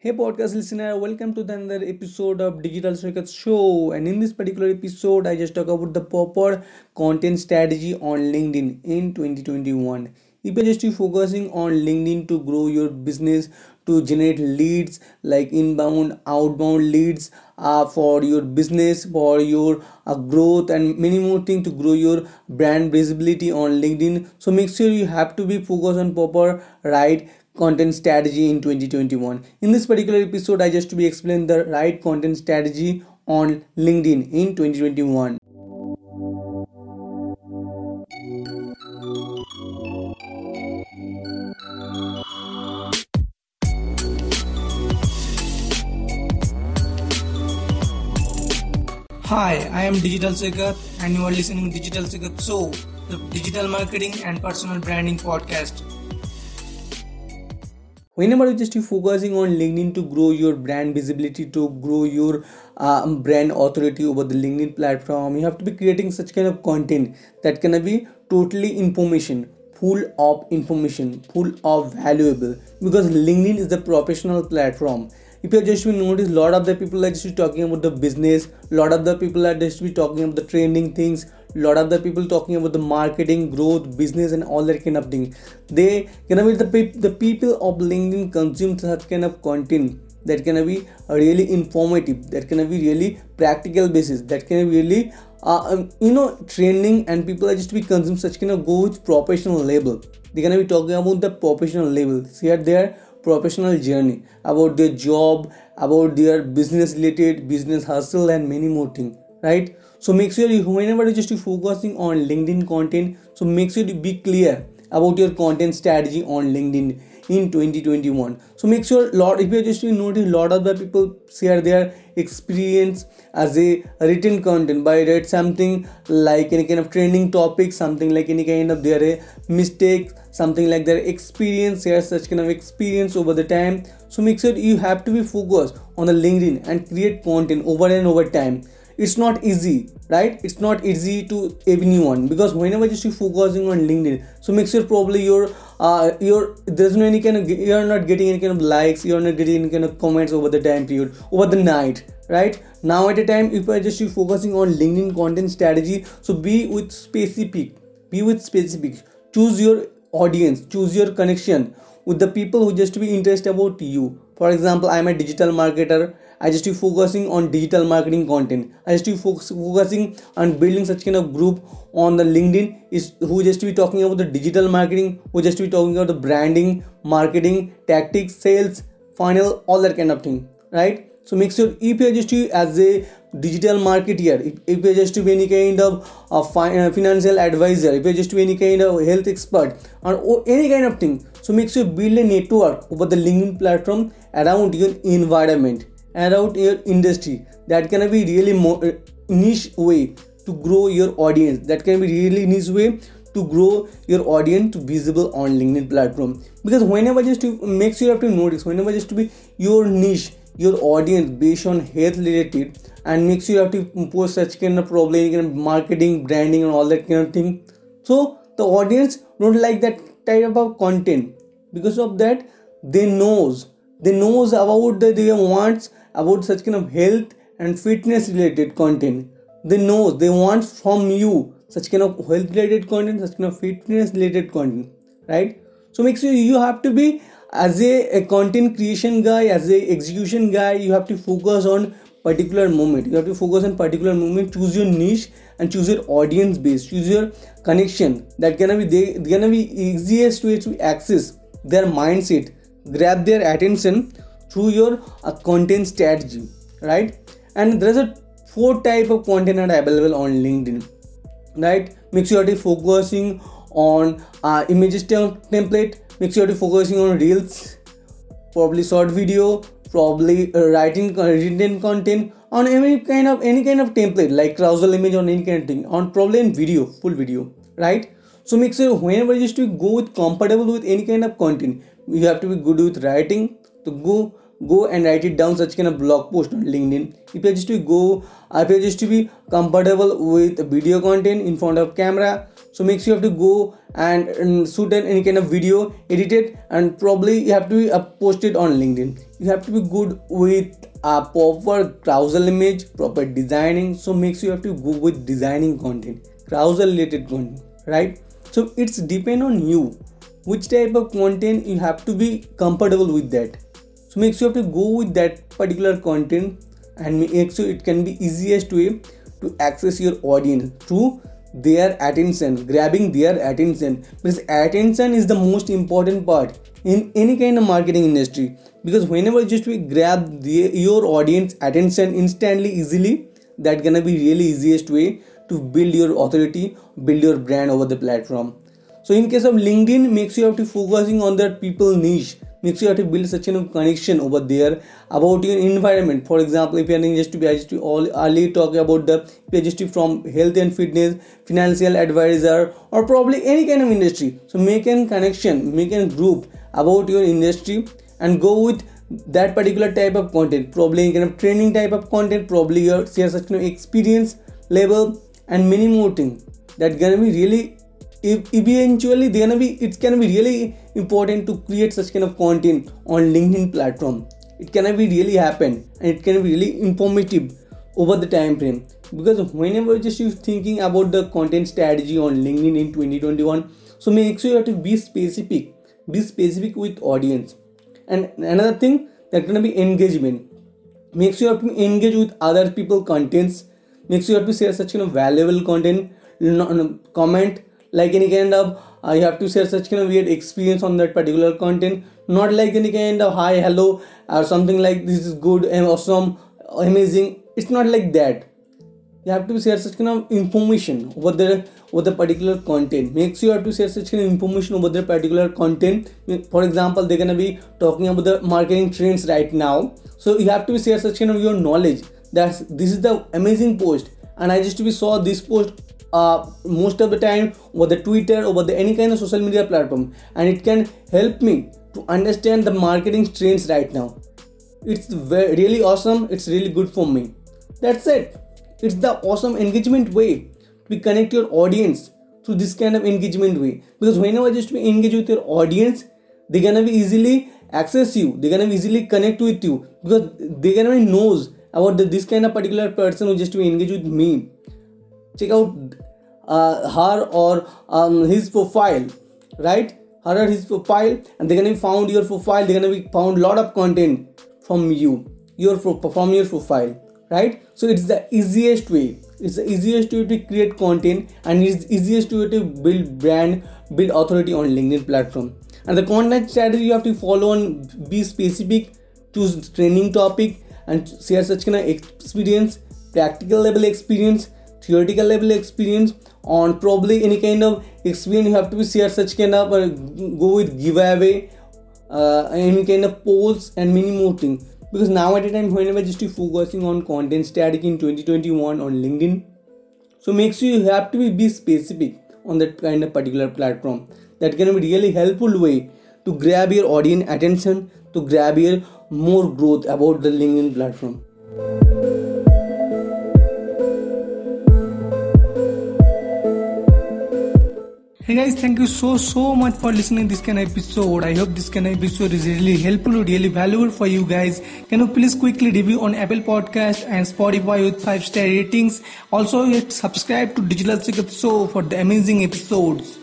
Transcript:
Hey podcast listener, welcome to the another episode of Digital Circuit Show. And in this particular episode, I just talk about the proper content strategy on LinkedIn in 2021. If you're just focusing on LinkedIn to grow your business, to generate leads like inbound, outbound leads uh, for your business, for your uh, growth, and many more things to grow your brand visibility on LinkedIn. So make sure you have to be focused on proper right content strategy in 2021 in this particular episode i just to be explain the right content strategy on linkedin in 2021 Hi, I am Digital Sekat and you are listening Digital Sekat Show, the digital marketing and personal branding podcast whenever you just focusing on linkedin to grow your brand visibility to grow your um, brand authority over the linkedin platform you have to be creating such kind of content that can be totally information full of information full of valuable because linkedin is the professional platform. If you just notice a lot of the people are just talking about the business a lot of the people are just be talking about the trending things lot of the people talking about the marketing growth business and all that kind of thing. They can be the, the people of linkedin consume such kind of content that can be really informative that can be really practical basis that can be really uh, um, you know training and people are just to be consume such kind of go with professional level they're gonna be talking about the professional level here their professional journey about their job about their business related business hustle and many more things right so make sure you whenever you're just focusing on linkedin content so make sure you be clear about your content strategy on linkedin in 2021 so make sure lot if you just notice a lot of the people share their experience as a written content by read something like any kind of trending topic something like any kind of their mistake something like their experience share such kind of experience over the time. So make sure you have to be focused on the linkedin and create content over and over time it's not easy right? It's not easy to anyone because whenever you see focusing on linkedin so make sure probably your uh your there's no any kind of you're not getting any kind of likes you're not getting any kind of comments over the time period over the night right? Now at a time if i just you focusing on linkedin content strategy so be with specific be with specific. Choose your audience choose your connection with the people who just be interested about you. For example i'm a digital marketer I just be focusing on digital marketing content. I just be focus, focusing on building such kind of group on the LinkedIn is who just be talking about the digital marketing, who just be talking about the branding, marketing, tactics, sales, funnel, all that kind of thing, right? So make sure if you're just to as a digital marketer, if, if you're just to be any kind of a fi- uh, financial advisor, if you're just to be any kind of health expert or any kind of thing, so make sure you build a network over the LinkedIn platform around your environment around your industry. That can be really more uh, niche way to grow your audience. That can be really niche way to grow your audience to visible on linkedin platform. Because whenever just to make sure you have to notice whenever just to be your niche your audience based on health related and make sure you have to post such kind of problem kind of marketing branding and all that kind of thing. So the audience don't like that type of content. Because of that they knows they knows about the their wants about such kind of health and fitness related content. They know they want from you such kind of health related content such kind of fitness related content right? So make sure you have to be as a, a content creation guy as a execution guy you have to focus on particular moment. You have to focus on particular moment choose your niche and choose your audience base choose your connection. That gonna be they gonna be easiest way to access their mindset grab their attention through your uh, content strategy right? And there's a four type of content are available on linkedin right? Make sure you're focusing on uh, images template. Make sure you're focusing on reels probably short video probably uh, writing uh, written content on any kind of any kind of template like carousel image on any kind of thing on probably in video full video right? So make sure whenever you just to go with compatible with any kind of content you have to be good with writing to go go and write it down such kind of blog post on linkedin. If you just to go if you just to be compatible with video content in front of camera. So makes you have to go and, shoot an, any kind of video edit it and probably you have to uh, post it on linkedin. You have to be good with a proper carousel image proper designing. So makes you have to go with designing content carousel related content right? So it's depend on you which type of content you have to be comfortable with that so makes you have to go with that particular content and make sure it can be easiest way to access your audience through their attention grabbing their attention. Because attention is the most important part in any kind of marketing industry. Because whenever just we grab the, your audience attention instantly easily that gonna be really easiest way to build your authority build your brand over the platform. So in case of linkedin makes you have to focusing on that people niche makes you have to build such a connection over there about your environment. For example if you are just to all early talk about the just from health and fitness financial advisor or probably any kind of industry. So make a connection make a group about your industry and go with that particular type of content. Probably kind of training type of content probably your share such kind of experience level and many more things. That gonna be really if eventually gonna be it's gonna be really important to create such kind of content on linkedin platform. It can be really happen and it can be really informative over the time frame. Because whenever just you thinking about the content strategy on linkedin in 2021 so make sure you have to be specific be specific with audience. And another thing that gonna be engagement. Make sure you have to engage with other people contents. Make sure you have to share such kind of valuable content. Comment like any kind of uh, you have to share such kind of weird experience on that particular content. Not like any kind of hi hello or something like this is good and awesome amazing. It's not like that. You have to share such kind of information over the over the particular content. Make sure you have to share such kind of information over the particular content. For example they're gonna be talking about the marketing trends right now. So you have to share such kind of your knowledge that's this is the amazing post and i just saw this post uh, most of the time over the twitter over the any kind of social media platform. And it can help me to understand the marketing trends right now. It's very, really awesome. It's really good for me. That's it. It's the awesome engagement way to connect your audience through this kind of engagement way. Because whenever just engage with your audience they're gonna be easily access you. They're gonna be easily connect with you. Because they're gonna be knows about the, this kind of particular person who just to engage with me check out uh, her or um, his profile right? Her or his profile and they're gonna be found your profile. They're gonna be found lot of content from you your from your profile right? So it's the easiest way. It's the easiest way to create content and it's easiest way to build brand build authority on linkedin platform. And the content strategy you have to follow and be specific choose training topic and share such kind of experience practical level experience theoretical level experience on probably any kind of experience you have to be share such kind of uh, go with giveaway uh, any kind of polls and many more things because now at a time whenever just focusing on content static in 2021 on linkedin so make sure you have to be, be specific on that kind of particular platform. That can be really helpful way to grab your audience attention to grab your more growth about the linkedin platform Hey guys, thank you so so much for listening this kind of episode. I hope this kind of episode is really helpful, really valuable for you guys. Can you please quickly review on Apple Podcast and Spotify with five star ratings? Also, subscribe to Digital Secret Show for the amazing episodes.